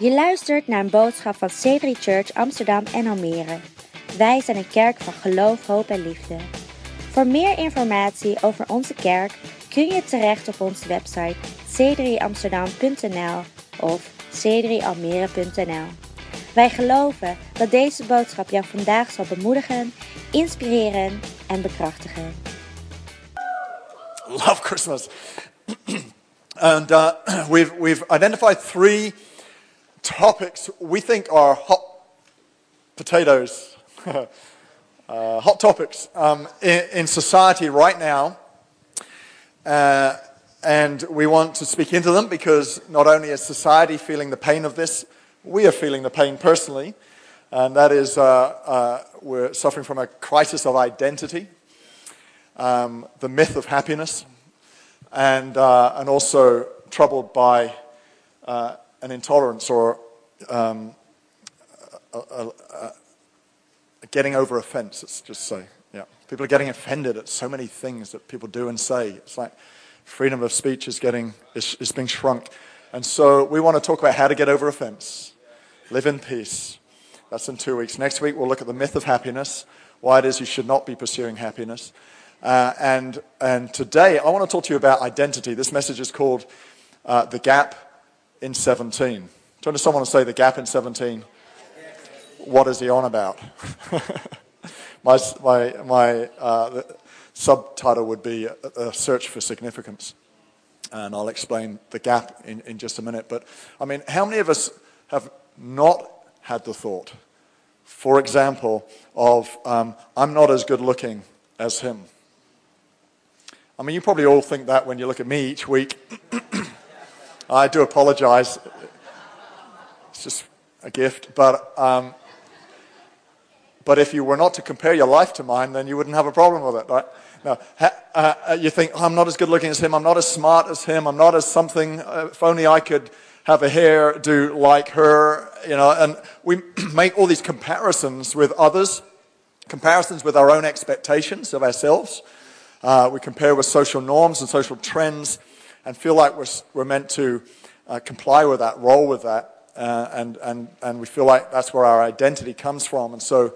Je luistert naar een boodschap van C3 Church Amsterdam en Almere. Wij zijn een kerk van geloof, hoop en liefde. Voor meer informatie over onze kerk kun je terecht op onze website c3amsterdam.nl of c3almere.nl. Wij geloven dat deze boodschap jou vandaag zal bemoedigen, inspireren en bekrachtigen. love Christmas. and uh, we've, we've identified three topics we think are hot potatoes, uh, hot topics um, in, in, society right now. Uh, and we want to speak into them because not only is society feeling the pain of this, we are feeling the pain personally. And that is, uh, uh, we're suffering from a crisis of identity um, the myth of happiness, and, uh, and also troubled by uh, an intolerance or um, a, a, a getting over offense, let's just say. Yeah. People are getting offended at so many things that people do and say. It's like freedom of speech is, getting, is, is being shrunk. And so we want to talk about how to get over offense, live in peace. That's in two weeks. Next week, we'll look at the myth of happiness, why it is you should not be pursuing happiness. Uh, and, and today, I want to talk to you about identity. This message is called uh, The Gap in 17. Turn to someone and say, The Gap in 17. What is he on about? my my, my uh, subtitle would be a, a, Search for Significance. And I'll explain the gap in, in just a minute. But, I mean, how many of us have not had the thought, for example, of um, I'm not as good looking as him? I mean, you probably all think that when you look at me each week. I do apologize. It's just a gift. But, um, but if you were not to compare your life to mine, then you wouldn't have a problem with it, right? No, uh, uh you think, oh, I'm not as good looking as him, I'm not as smart as him, I'm not as something, uh, if only I could have a hairdo like her, you know, and we make all these comparisons with others, comparisons with our own expectations of ourselves. Uh, we compare with social norms and social trends and feel like we're, we're meant to uh, comply with that, roll with that, uh, and, and, and we feel like that's where our identity comes from. And so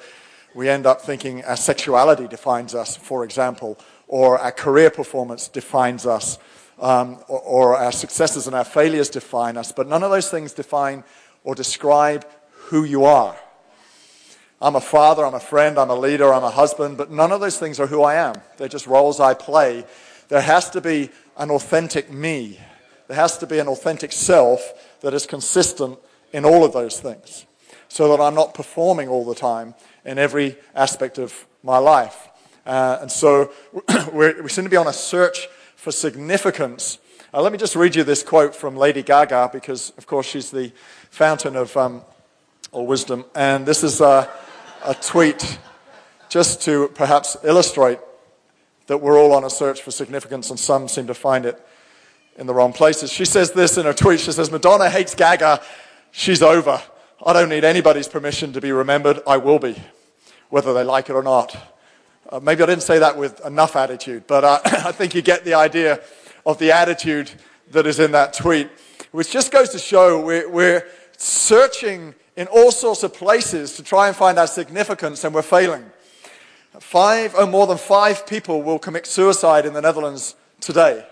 we end up thinking our sexuality defines us, for example, or our career performance defines us, um, or, or our successes and our failures define us. But none of those things define or describe who you are. I'm a father, I'm a friend, I'm a leader, I'm a husband, but none of those things are who I am. They're just roles I play. There has to be an authentic me. There has to be an authentic self that is consistent in all of those things so that I'm not performing all the time in every aspect of my life. Uh, and so we seem to be on a search for significance. Uh, let me just read you this quote from Lady Gaga because, of course, she's the fountain of um, all wisdom. And this is. Uh, a tweet just to perhaps illustrate that we're all on a search for significance and some seem to find it in the wrong places. She says this in her tweet. She says, Madonna hates Gaga. She's over. I don't need anybody's permission to be remembered. I will be, whether they like it or not. Uh, maybe I didn't say that with enough attitude, but uh, I think you get the idea of the attitude that is in that tweet, which just goes to show we're, we're searching in all sorts of places to try and find our significance, and we're failing. Five, or oh, more than five people will commit suicide in the Netherlands today,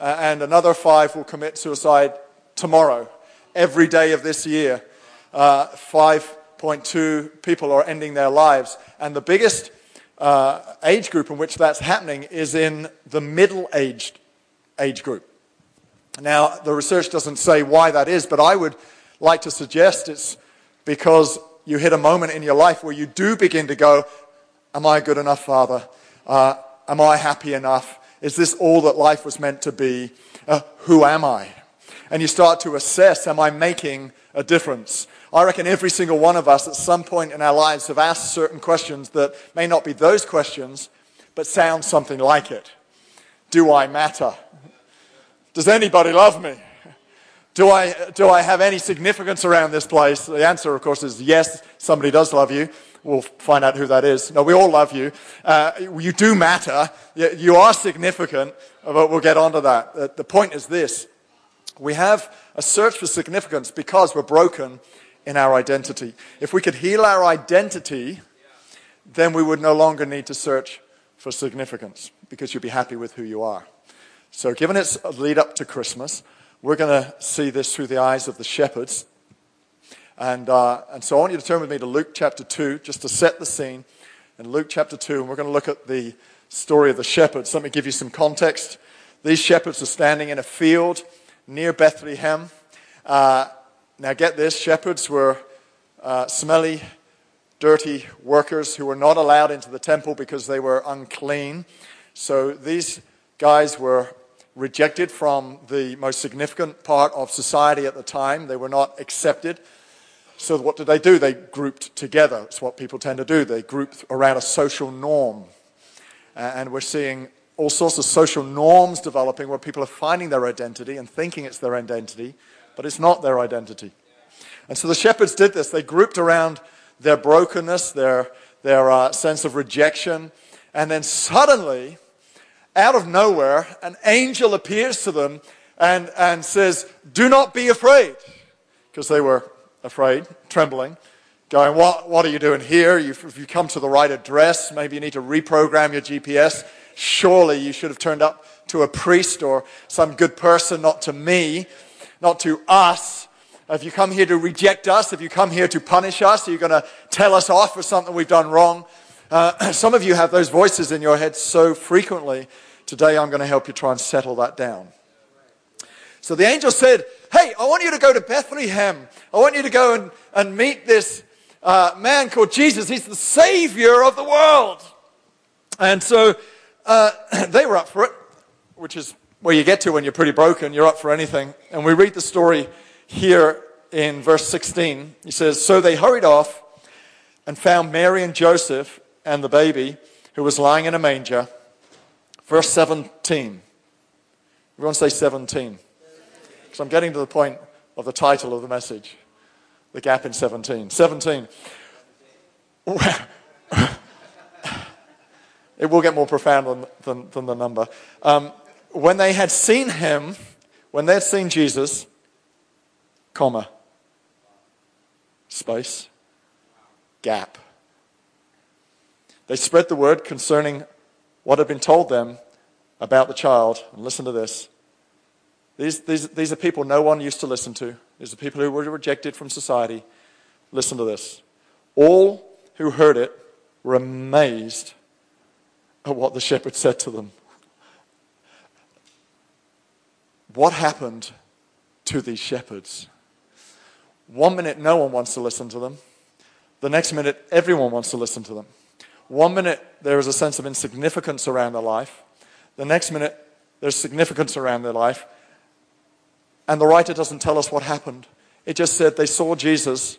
uh, and another five will commit suicide tomorrow. Every day of this year, uh, 5.2 people are ending their lives, and the biggest uh, age group in which that's happening is in the middle-aged age group. Now, the research doesn't say why that is, but I would like to suggest it's because you hit a moment in your life where you do begin to go, Am I good enough, Father? Uh, am I happy enough? Is this all that life was meant to be? Uh, who am I? And you start to assess, Am I making a difference? I reckon every single one of us at some point in our lives have asked certain questions that may not be those questions, but sound something like it. Do I matter? Does anybody love me? Do I, do I have any significance around this place? The answer, of course, is yes, somebody does love you. We'll find out who that is. No, we all love you. Uh, you do matter. You are significant, but we'll get onto that. The point is this We have a search for significance because we're broken in our identity. If we could heal our identity, then we would no longer need to search for significance because you'd be happy with who you are. So, given its lead up to Christmas, we're going to see this through the eyes of the shepherds. And, uh, and so I want you to turn with me to Luke chapter 2, just to set the scene. In Luke chapter 2, and we're going to look at the story of the shepherds. Let me give you some context. These shepherds are standing in a field near Bethlehem. Uh, now, get this shepherds were uh, smelly, dirty workers who were not allowed into the temple because they were unclean. So, these guys were rejected from the most significant part of society at the time. They were not accepted. So, what did they do? They grouped together. It's what people tend to do. They group around a social norm. And we're seeing all sorts of social norms developing where people are finding their identity and thinking it's their identity, but it's not their identity. And so the shepherds did this. They grouped around their brokenness, their, their uh, sense of rejection, and then suddenly, out of nowhere, an angel appears to them and, and says, Do not be afraid. Because they were afraid, trembling, going, What, what are you doing here? You've, you come to the right address. Maybe you need to reprogram your GPS. Surely you should have turned up to a priest or some good person, not to me, not to us. Have you come here to reject us? Have you come here to punish us? Are you going to tell us off for something we've done wrong? Uh, some of you have those voices in your head so frequently. Today I'm going to help you try and settle that down. So the angel said, Hey, I want you to go to Bethlehem. I want you to go and, and meet this uh, man called Jesus. He's the Savior of the world. And so uh, they were up for it, which is where you get to when you're pretty broken. You're up for anything. And we read the story here in verse 16. He says, So they hurried off and found Mary and Joseph and the baby who was lying in a manger. Verse 17. Everyone say 17. Because I'm getting to the point of the title of the message The Gap in 17. 17. It will get more profound than, than, than the number. Um, when they had seen him, when they had seen Jesus, comma, space, gap. They spread the word concerning what had been told them about the child. And listen to this. These, these, these are people no one used to listen to. These are people who were rejected from society. Listen to this. All who heard it were amazed at what the shepherd said to them. What happened to these shepherds? One minute, no one wants to listen to them. The next minute, everyone wants to listen to them. One minute, there is a sense of insignificance around their life. The next minute, there's significance around their life. And the writer doesn't tell us what happened. It just said they saw Jesus,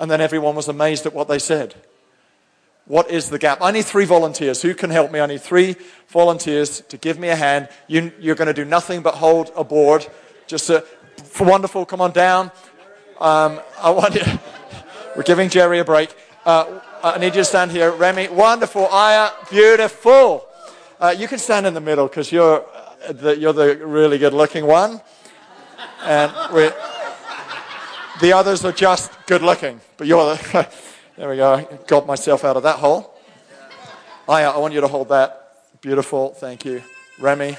and then everyone was amazed at what they said. What is the gap? I need three volunteers. Who can help me? I need three volunteers to give me a hand. You, are going to do nothing but hold a board. Just a, wonderful. Come on down. Um, I want you. We're giving Jerry a break. Uh, I need you to stand here. Remy, wonderful. Aya, beautiful. Uh, you can stand in the middle because you're, uh, the, you're the really good looking one. And the others are just good looking. But you're the. There we go. Got myself out of that hole. I, I want you to hold that. Beautiful. Thank you. Remy.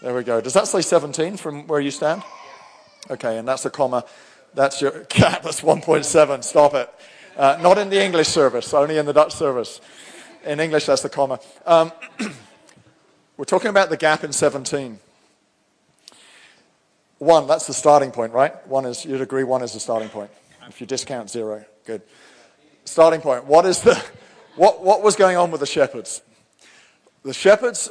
There we go. Does that say 17 from where you stand? Okay, and that's a comma. That's your cat. That's 1.7. Stop it. Uh, not in the English service, only in the Dutch service. In English, that's the comma. Um, we're talking about the gap in 17. One, that's the starting point, right? One is, you'd agree, one is the starting point. If you discount zero, good starting point. What, is the, what, what was going on with the shepherds? The shepherds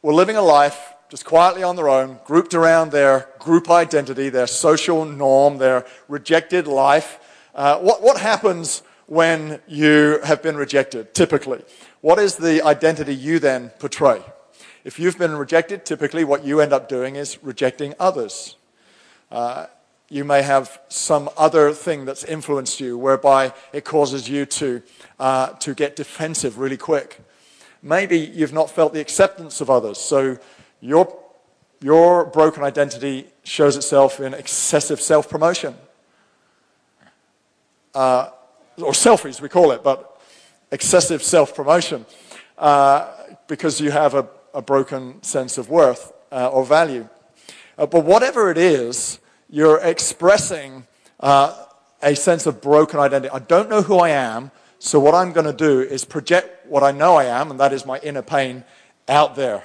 were living a life just quietly on their own, grouped around their group identity, their social norm, their rejected life. Uh, what, what happens when you have been rejected, typically? What is the identity you then portray? If you've been rejected, typically what you end up doing is rejecting others. Uh, you may have some other thing that's influenced you whereby it causes you to, uh, to get defensive really quick. Maybe you've not felt the acceptance of others, so your Your broken identity shows itself in excessive self promotion. Uh, or selfies, we call it, but excessive self promotion uh, because you have a, a, broken sense of worth uh, or value. Uh, but whatever it is, you're expressing uh, a sense of broken identity. I don't know who I am, so what I'm going to do is project what I know I am, and that is my inner pain, out there.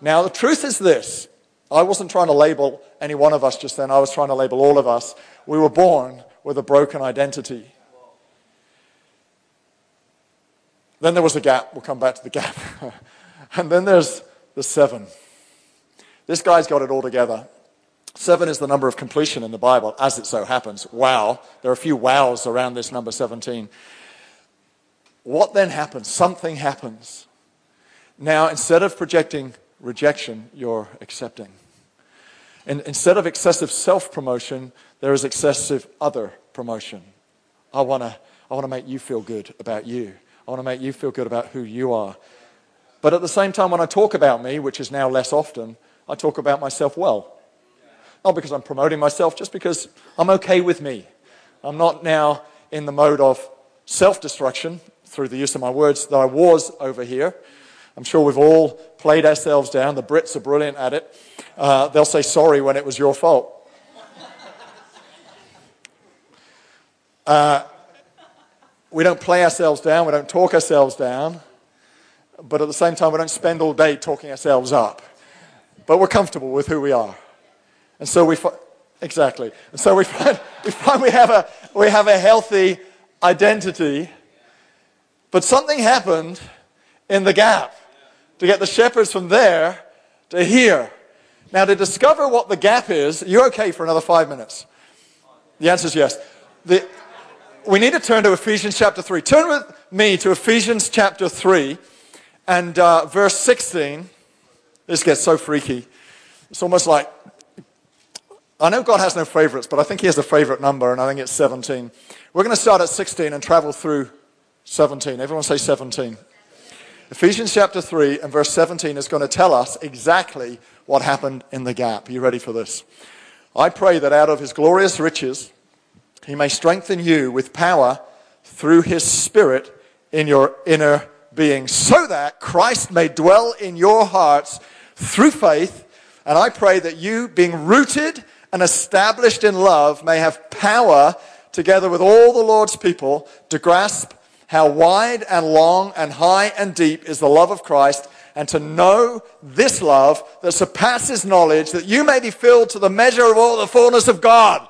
Now, the truth is this I wasn't trying to label any one of us just then, I was trying to label all of us. We were born with a broken identity. Then there was a gap. We'll come back to the gap. and then there's the seven. This guy's got it all together. Seven is the number of completion in the Bible, as it so happens. Wow. There are a few wows around this number 17. What then happens? Something happens. Now, instead of projecting rejection, you're accepting. Instead of excessive self promotion, there is excessive other promotion. I want to I wanna make you feel good about you. I want to make you feel good about who you are. But at the same time, when I talk about me, which is now less often, I talk about myself well. Not because I'm promoting myself, just because I'm okay with me. I'm not now in the mode of self destruction through the use of my words that I was over here. I'm sure we've all played ourselves down. The Brits are brilliant at it. Uh, they'll say sorry when it was your fault. Uh, we don't play ourselves down, we don't talk ourselves down, but at the same time, we don't spend all day talking ourselves up. But we're comfortable with who we are. And so we, fi- exactly. And so we find, we find we have a, we have a healthy identity. But something happened in the gap to get the shepherds from there to here. Now, to discover what the gap is, you're okay for another five minutes. The answer is yes. The, we need to turn to Ephesians chapter 3. Turn with me to Ephesians chapter 3 and uh, verse 16. This gets so freaky. It's almost like I know God has no favorites, but I think He has a favorite number, and I think it's 17. We're going to start at 16 and travel through 17. Everyone say 17. Ephesians chapter 3 and verse 17 is going to tell us exactly what happened in the gap. Are you ready for this? I pray that out of His glorious riches, he may strengthen you with power through his spirit in your inner being, so that Christ may dwell in your hearts through faith. And I pray that you, being rooted and established in love, may have power together with all the Lord's people to grasp how wide and long and high and deep is the love of Christ and to know this love that surpasses knowledge, that you may be filled to the measure of all the fullness of God.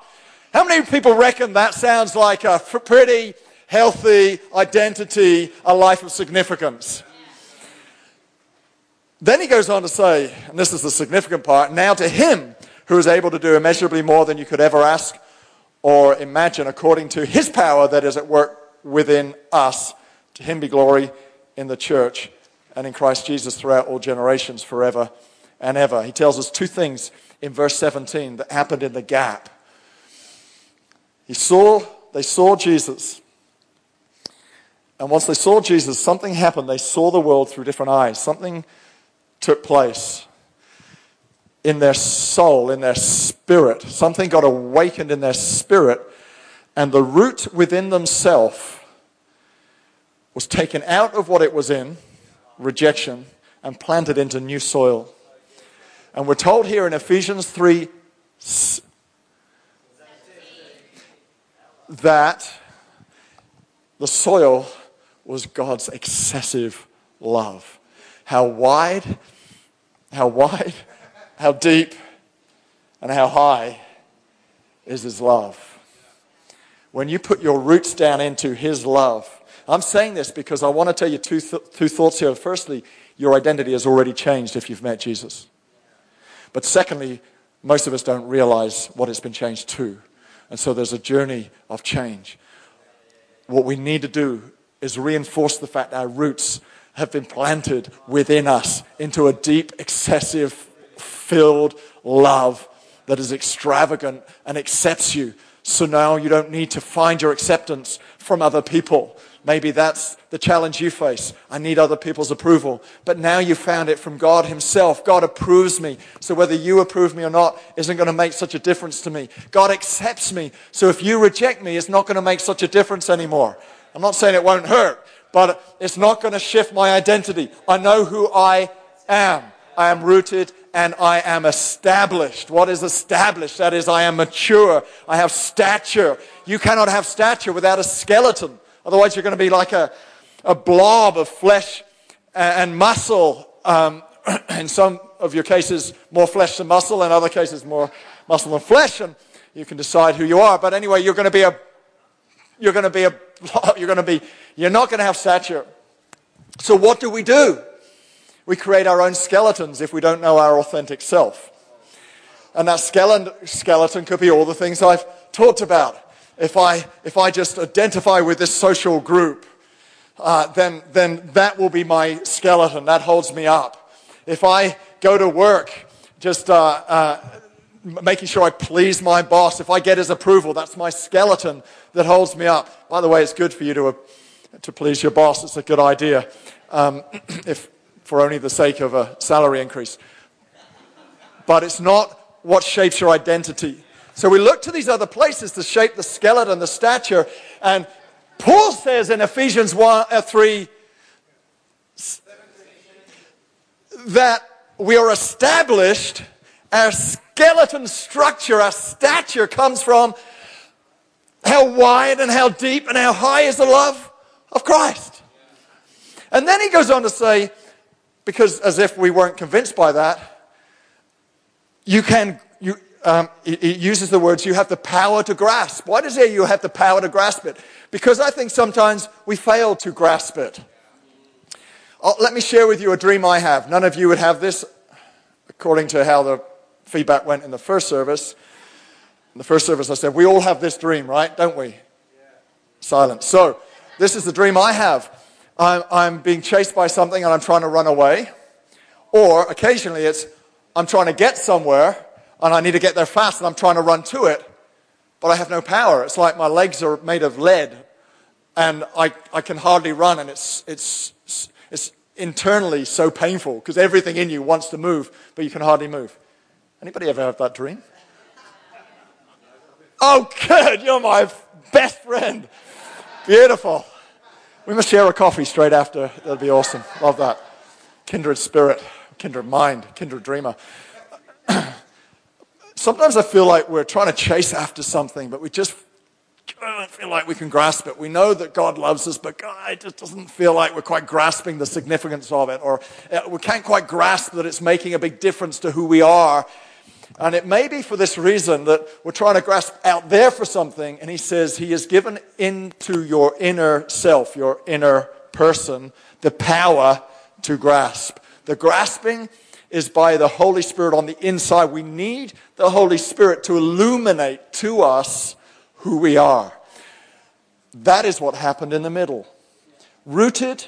How many people reckon that sounds like a pretty healthy identity, a life of significance? Then he goes on to say, and this is the significant part now to him who is able to do immeasurably more than you could ever ask or imagine, according to his power that is at work within us, to him be glory in the church and in Christ Jesus throughout all generations, forever and ever. He tells us two things in verse 17 that happened in the gap. He saw, they saw Jesus. And once they saw Jesus, something happened. They saw the world through different eyes. Something took place in their soul, in their spirit. Something got awakened in their spirit. And the root within themselves was taken out of what it was in, rejection, and planted into new soil. And we're told here in Ephesians 3 that the soil was God's excessive love. How wide, how wide, how deep, and how high is His love. When you put your roots down into His love, I'm saying this because I want to tell you two, th- two thoughts here. Firstly, your identity has already changed if you've met Jesus. But secondly, most of us don't realize what it's been changed to. And so there's a journey of change. What we need to do is reinforce the fact our roots have been planted within us into a deep, excessive, filled love that is extravagant and accepts you. So now you don't need to find your acceptance from other people. Maybe that's the challenge you face. I need other people's approval. But now you found it from God Himself. God approves me. So whether you approve me or not isn't going to make such a difference to me. God accepts me. So if you reject me, it's not going to make such a difference anymore. I'm not saying it won't hurt, but it's not going to shift my identity. I know who I am. I am rooted and I am established. What is established? That is, I am mature. I have stature. You cannot have stature without a skeleton. Otherwise, you're going to be like a, a blob of flesh and muscle. Um, in some of your cases, more flesh than muscle. In other cases, more muscle than flesh. And you can decide who you are. But anyway, you're going to be a, you're going to be a, you're going to be, you're not going to have stature. So what do we do? We create our own skeletons if we don't know our authentic self. And that skeleton could be all the things I've talked about. If I, if I just identify with this social group, uh, then, then that will be my skeleton. That holds me up. If I go to work just uh, uh, making sure I please my boss, if I get his approval, that's my skeleton that holds me up. By the way, it's good for you to, uh, to please your boss. It's a good idea. Um, if for only the sake of a salary increase. But it's not what shapes your identity. So we look to these other places to shape the skeleton, the stature. And Paul says in Ephesians 1, uh, 3 that we are established, our skeleton structure, our stature comes from how wide and how deep and how high is the love of Christ. And then he goes on to say, because as if we weren't convinced by that, you can, you, um, it, it uses the words, you have the power to grasp. Why does it say you have the power to grasp it? Because I think sometimes we fail to grasp it. Oh, let me share with you a dream I have. None of you would have this, according to how the feedback went in the first service. In the first service, I said, We all have this dream, right? Don't we? Yeah. Silence. So, this is the dream I have. I'm, I'm being chased by something and I'm trying to run away. Or occasionally it's, I'm trying to get somewhere and I need to get there fast and I'm trying to run to it, but I have no power. It's like my legs are made of lead and I, I can hardly run and it's, it's, it's internally so painful because everything in you wants to move, but you can hardly move. Anybody ever have that dream? Oh, good. You're my best friend. Beautiful. We must share a coffee straight after. That'd be awesome. Love that. Kindred spirit, kindred mind, kindred dreamer. Sometimes I feel like we're trying to chase after something, but we just don't feel like we can grasp it. We know that God loves us, but God, it just doesn't feel like we're quite grasping the significance of it, or uh, we can't quite grasp that it's making a big difference to who we are and it may be for this reason that we're trying to grasp out there for something. And he says, He has given into your inner self, your inner person, the power to grasp. The grasping is by the Holy Spirit on the inside. We need the Holy Spirit to illuminate to us who we are. That is what happened in the middle. Rooted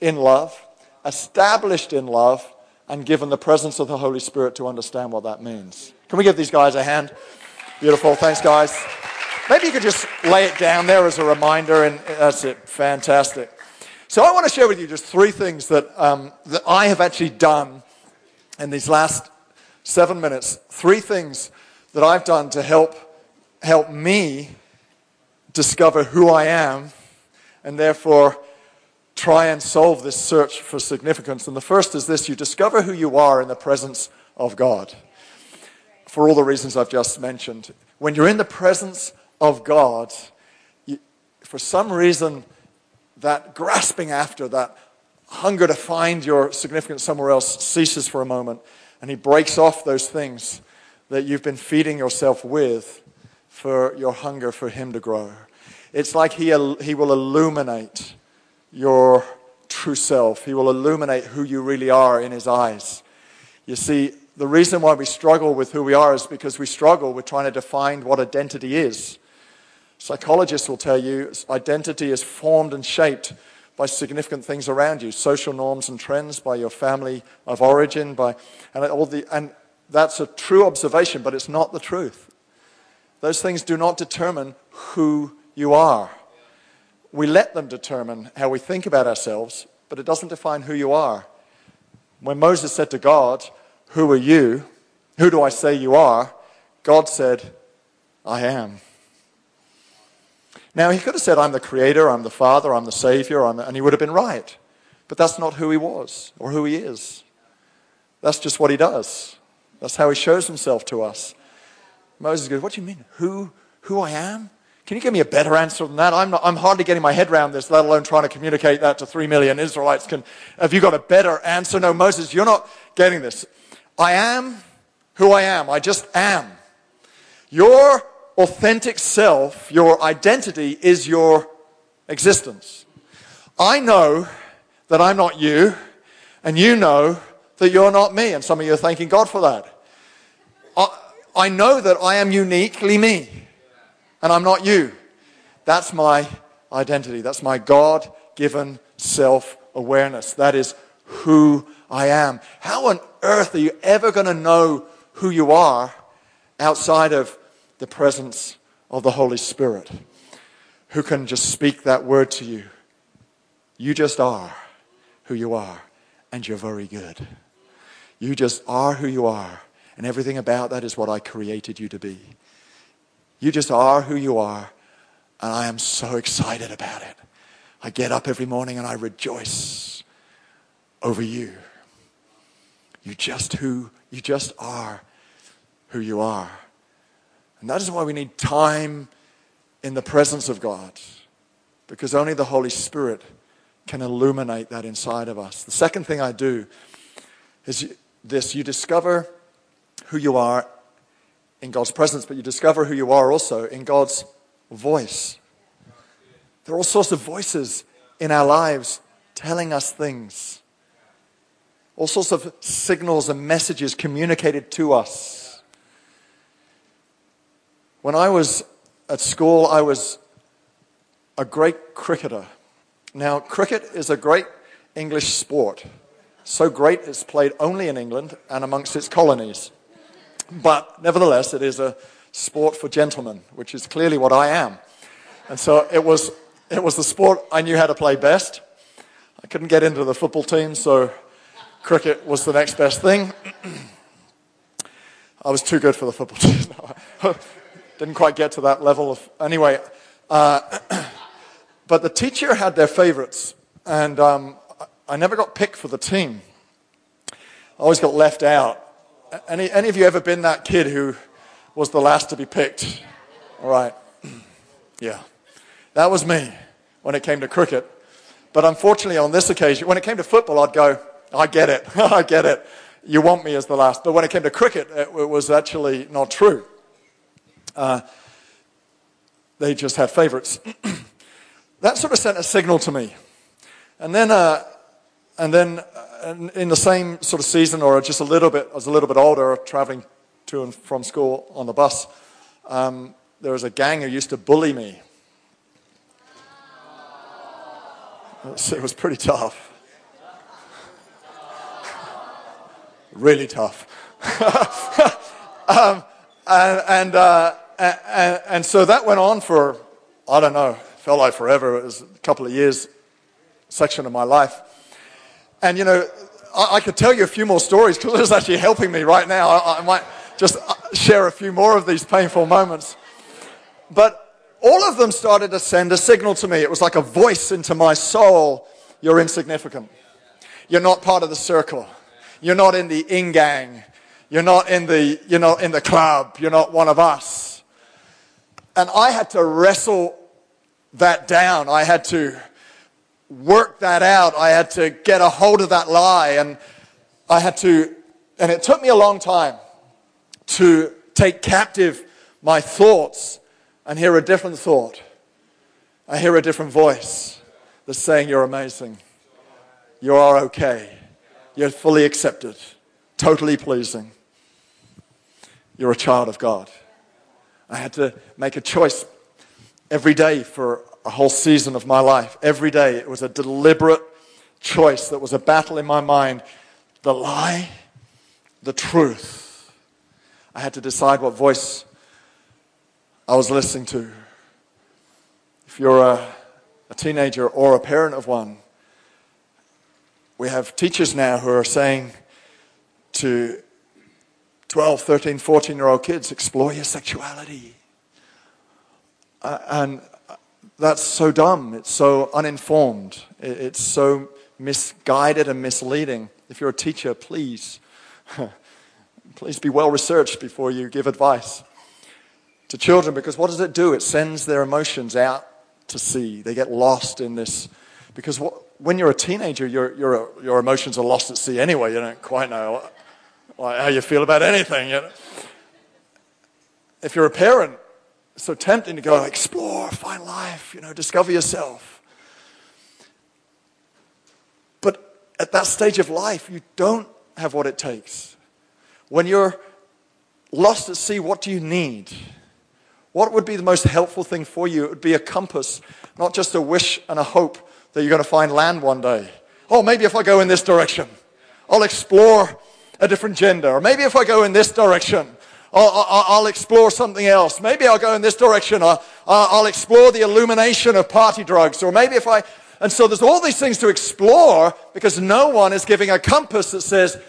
in love, established in love, and given the presence of the Holy Spirit to understand what that means. Can we give these guys a hand? Beautiful. Thanks, guys. Maybe you could just lay it down there as a reminder, and that's it. Fantastic. So, I want to share with you just three things that, um, that I have actually done in these last seven minutes. Three things that I've done to help, help me discover who I am and therefore try and solve this search for significance. And the first is this you discover who you are in the presence of God. For all the reasons I've just mentioned. When you're in the presence of God, you, for some reason, that grasping after, that hunger to find your significance somewhere else ceases for a moment. And He breaks off those things that you've been feeding yourself with for your hunger for Him to grow. It's like He, he will illuminate your true self. He will illuminate who you really are in His eyes. You see, the reason why we struggle with who we are is because we struggle with trying to define what identity is. Psychologists will tell you identity is formed and shaped by significant things around you, social norms and trends, by your family of origin, by and all the and that's a true observation, but it's not the truth. Those things do not determine who you are we let them determine how we think about ourselves, but it doesn't define who you are. When Moses said to God, Who are you? Who do I say you are? God said, I am. Now, he could have said, I'm the creator, I'm the father, I'm the savior, I'm the, and he would have been right. But that's not who he was or who he is. That's just what he does. That's how he shows himself to us. Moses goes, What do you mean? Who, who I am? Can you give me a better answer than that? I'm, not, I'm hardly getting my head around this, let alone trying to communicate that to three million Israelites. Can, have you got a better answer? No, Moses, you're not getting this. I am who I am. I just am. Your authentic self, your identity, is your existence. I know that I'm not you, and you know that you're not me. And some of you are thanking God for that. I, I know that I am uniquely me and I'm not you. That's my identity. That's my God given self awareness. That is who I am. How on earth are you ever going to know who you are outside of the presence of the Holy Spirit who can just speak that word to you? You just are who you are, and you're very good. You just are who you are, and everything about that is what I created you to be. You just are who you are, and I am so excited about it. I get up every morning and I rejoice over you. You just who you just are who you are. And that is why we need time in the presence of God. Because only the Holy Spirit can illuminate that inside of us. The second thing I do is this you discover who you are in God's presence, but you discover who you are also in God's voice. There are all sorts of voices in our lives telling us things, all sorts of signals and messages communicated to us. When I was at school, I was a great cricketer. Now, cricket is a great English sport. So great it's played only in England and amongst its colonies. But nevertheless, it is a sport for gentlemen, which is clearly what I am. And so it was, it was the sport I knew how to play best. I couldn't get into the football team, so cricket was the next best thing. I was too good for the football team. Didn't quite get to that level of. Anyway, uh, but the teacher had their favorites, and um, I never got picked for the team. I always got left out. Any, any of you ever been that kid who was the last to be picked? All right. Yeah. That was me when it came to cricket. But unfortunately, on this occasion, when it came to football, I'd go, I get it. I get it. You want me as the last. But when it came to cricket, it, it was actually not true. Uh, they just had favorites. that sort of sent a signal to me. And then, uh, and then in the same sort of season, or just a little bit, I was a little bit older, traveling to and from school on the bus. Um, there was a gang who used to bully me. It was pretty tough. really tough. um, and, and, uh, and, and so that went on for, I don't know, felt like forever. It was a couple of years, section of my life. And, you know, I, I could tell you a few more stories because it's actually helping me right now. I, I might just uh, share a few more of these painful moments. But all of them started to send a signal to me. It was like a voice into my soul you're insignificant. You're not part of the circle. You're not in the in gang. You're not in the, you're not in the club. You're not one of us. And I had to wrestle that down. I had to work that out. I had to get a hold of that lie. And I had to, and it took me a long time to take captive my thoughts and hear a different thought. I hear a different voice that's saying, You're amazing. You are okay. You're fully accepted, totally pleasing. You're a child of God. I had to make a choice every day for a whole season of my life. Every day, it was a deliberate choice that was a battle in my mind the lie, the truth. I had to decide what voice I was listening to. If you're a a teenager or a parent of one. We have teachers now who are saying to 12, 13, 14 year old kids, explore your sexuality. Uh, and that's so dumb. It's so uninformed. It's so misguided and misleading. If you're a teacher, please, please be well researched before you give advice to children because what does it do? It sends their emotions out to sea. They get lost in this. Because what, when you're a teenager, your, your, your emotions are lost at sea anyway. You don't quite know how you feel about anything. You know? If you're a parent, so tempting to go explore, find life, you know, discover yourself. But at that stage of life, you don't have what it takes. When you're lost at sea, what do you need? What would be the most helpful thing for you? It would be a compass, not just a wish and a hope that you're going to find land one day. Oh, maybe if I go in this direction, I'll explore a different gender. Or maybe if I go in this direction, I'll, I'll, explore something else. Maybe I'll go in this direction. I'll, I'll explore the illumination of party drugs. Or maybe if I. And so there's all these things to explore because no one is giving a compass that says,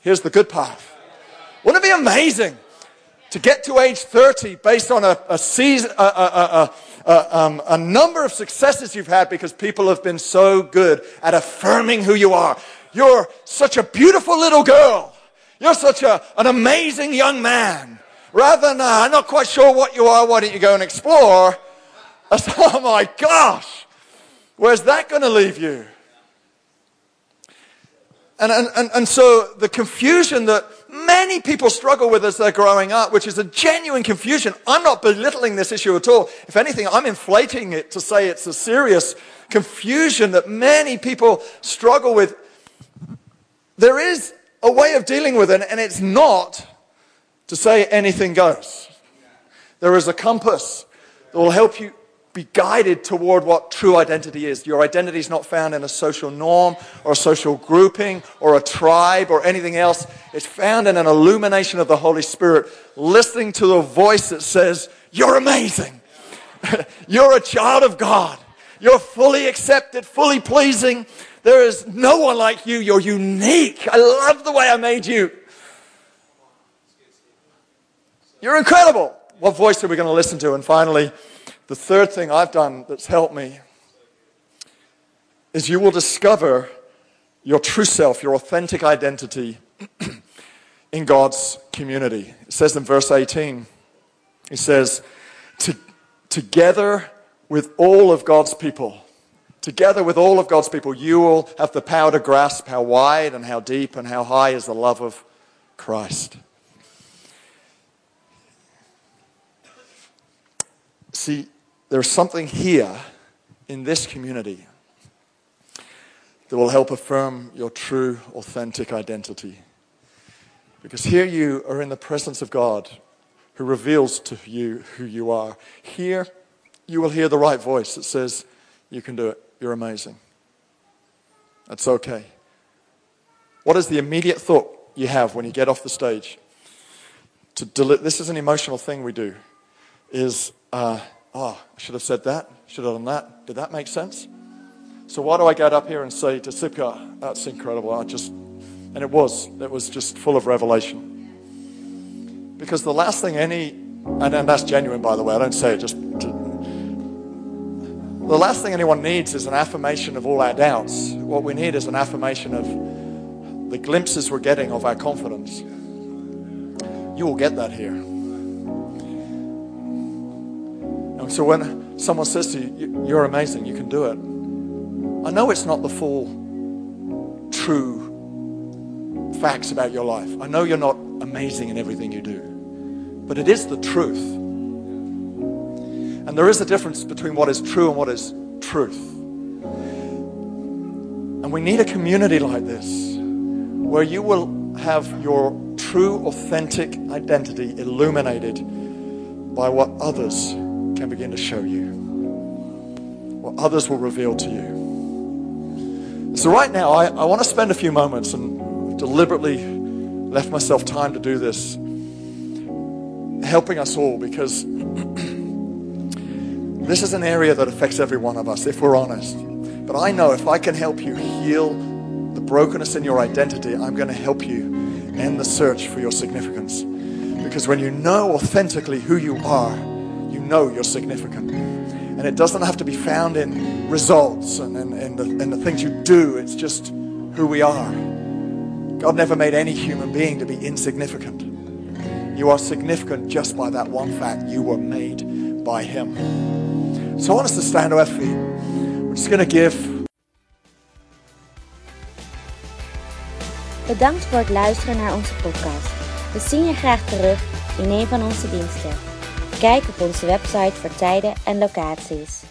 here's the good path. Wouldn't it be amazing to get to age 30 based on a, a, season, a, a, um, a number of successes you've had because people have been so good at affirming who you are? You're such a beautiful little girl. You're such a, an amazing young man. Rather than, uh, I'm not quite sure what you are, why don't you go and explore? Said, oh my gosh, where's that going to leave you? And, and, and, and so the confusion that many people struggle with as they're growing up, which is a genuine confusion. I'm not belittling this issue at all. If anything, I'm inflating it to say it's a serious confusion that many people struggle with. There is a way of dealing with it, and it's not to say anything goes. There is a compass that will help you be guided toward what true identity is. Your identity is not found in a social norm or a social grouping or a tribe or anything else. It's found in an illumination of the Holy Spirit, listening to the voice that says, You're amazing. You're a child of God. You're fully accepted, fully pleasing. There is no one like you. You're unique. I love the way I made you. You're incredible. What voice are we going to listen to? And finally, the third thing I've done that's helped me is you will discover your true self, your authentic identity in God's community. It says in verse 18, he says, Together with all of God's people, Together with all of God's people, you will have the power to grasp how wide and how deep and how high is the love of Christ. See, there's something here in this community that will help affirm your true, authentic identity. Because here you are in the presence of God who reveals to you who you are. Here you will hear the right voice that says, You can do it. You're amazing. That's okay. What is the immediate thought you have when you get off the stage? To deli- this is an emotional thing we do. Is, uh, oh, I should have said that. Should have done that. Did that make sense? So why do I get up here and say to Sipka, that's incredible. I just, and it was, it was just full of revelation. Because the last thing any, and, and that's genuine by the way, I don't say it just to, the last thing anyone needs is an affirmation of all our doubts. What we need is an affirmation of the glimpses we're getting of our confidence. You will get that here. And so when someone says to you, You're amazing, you can do it, I know it's not the full, true facts about your life. I know you're not amazing in everything you do, but it is the truth. And there is a difference between what is true and what is truth. And we need a community like this where you will have your true, authentic identity illuminated by what others can begin to show you, what others will reveal to you. So, right now, I, I want to spend a few moments and deliberately left myself time to do this, helping us all because This is an area that affects every one of us, if we're honest. But I know if I can help you heal the brokenness in your identity, I'm going to help you end the search for your significance. Because when you know authentically who you are, you know you're significant. And it doesn't have to be found in results and in, in, the, in the things you do, it's just who we are. God never made any human being to be insignificant. You are significant just by that one fact. You were made by Him. So I want us to stand to our feet. We're going to give. Bedankt voor het luisteren naar onze podcast. We zien je graag terug in een van onze diensten. Kijk op onze website voor tijden en locaties.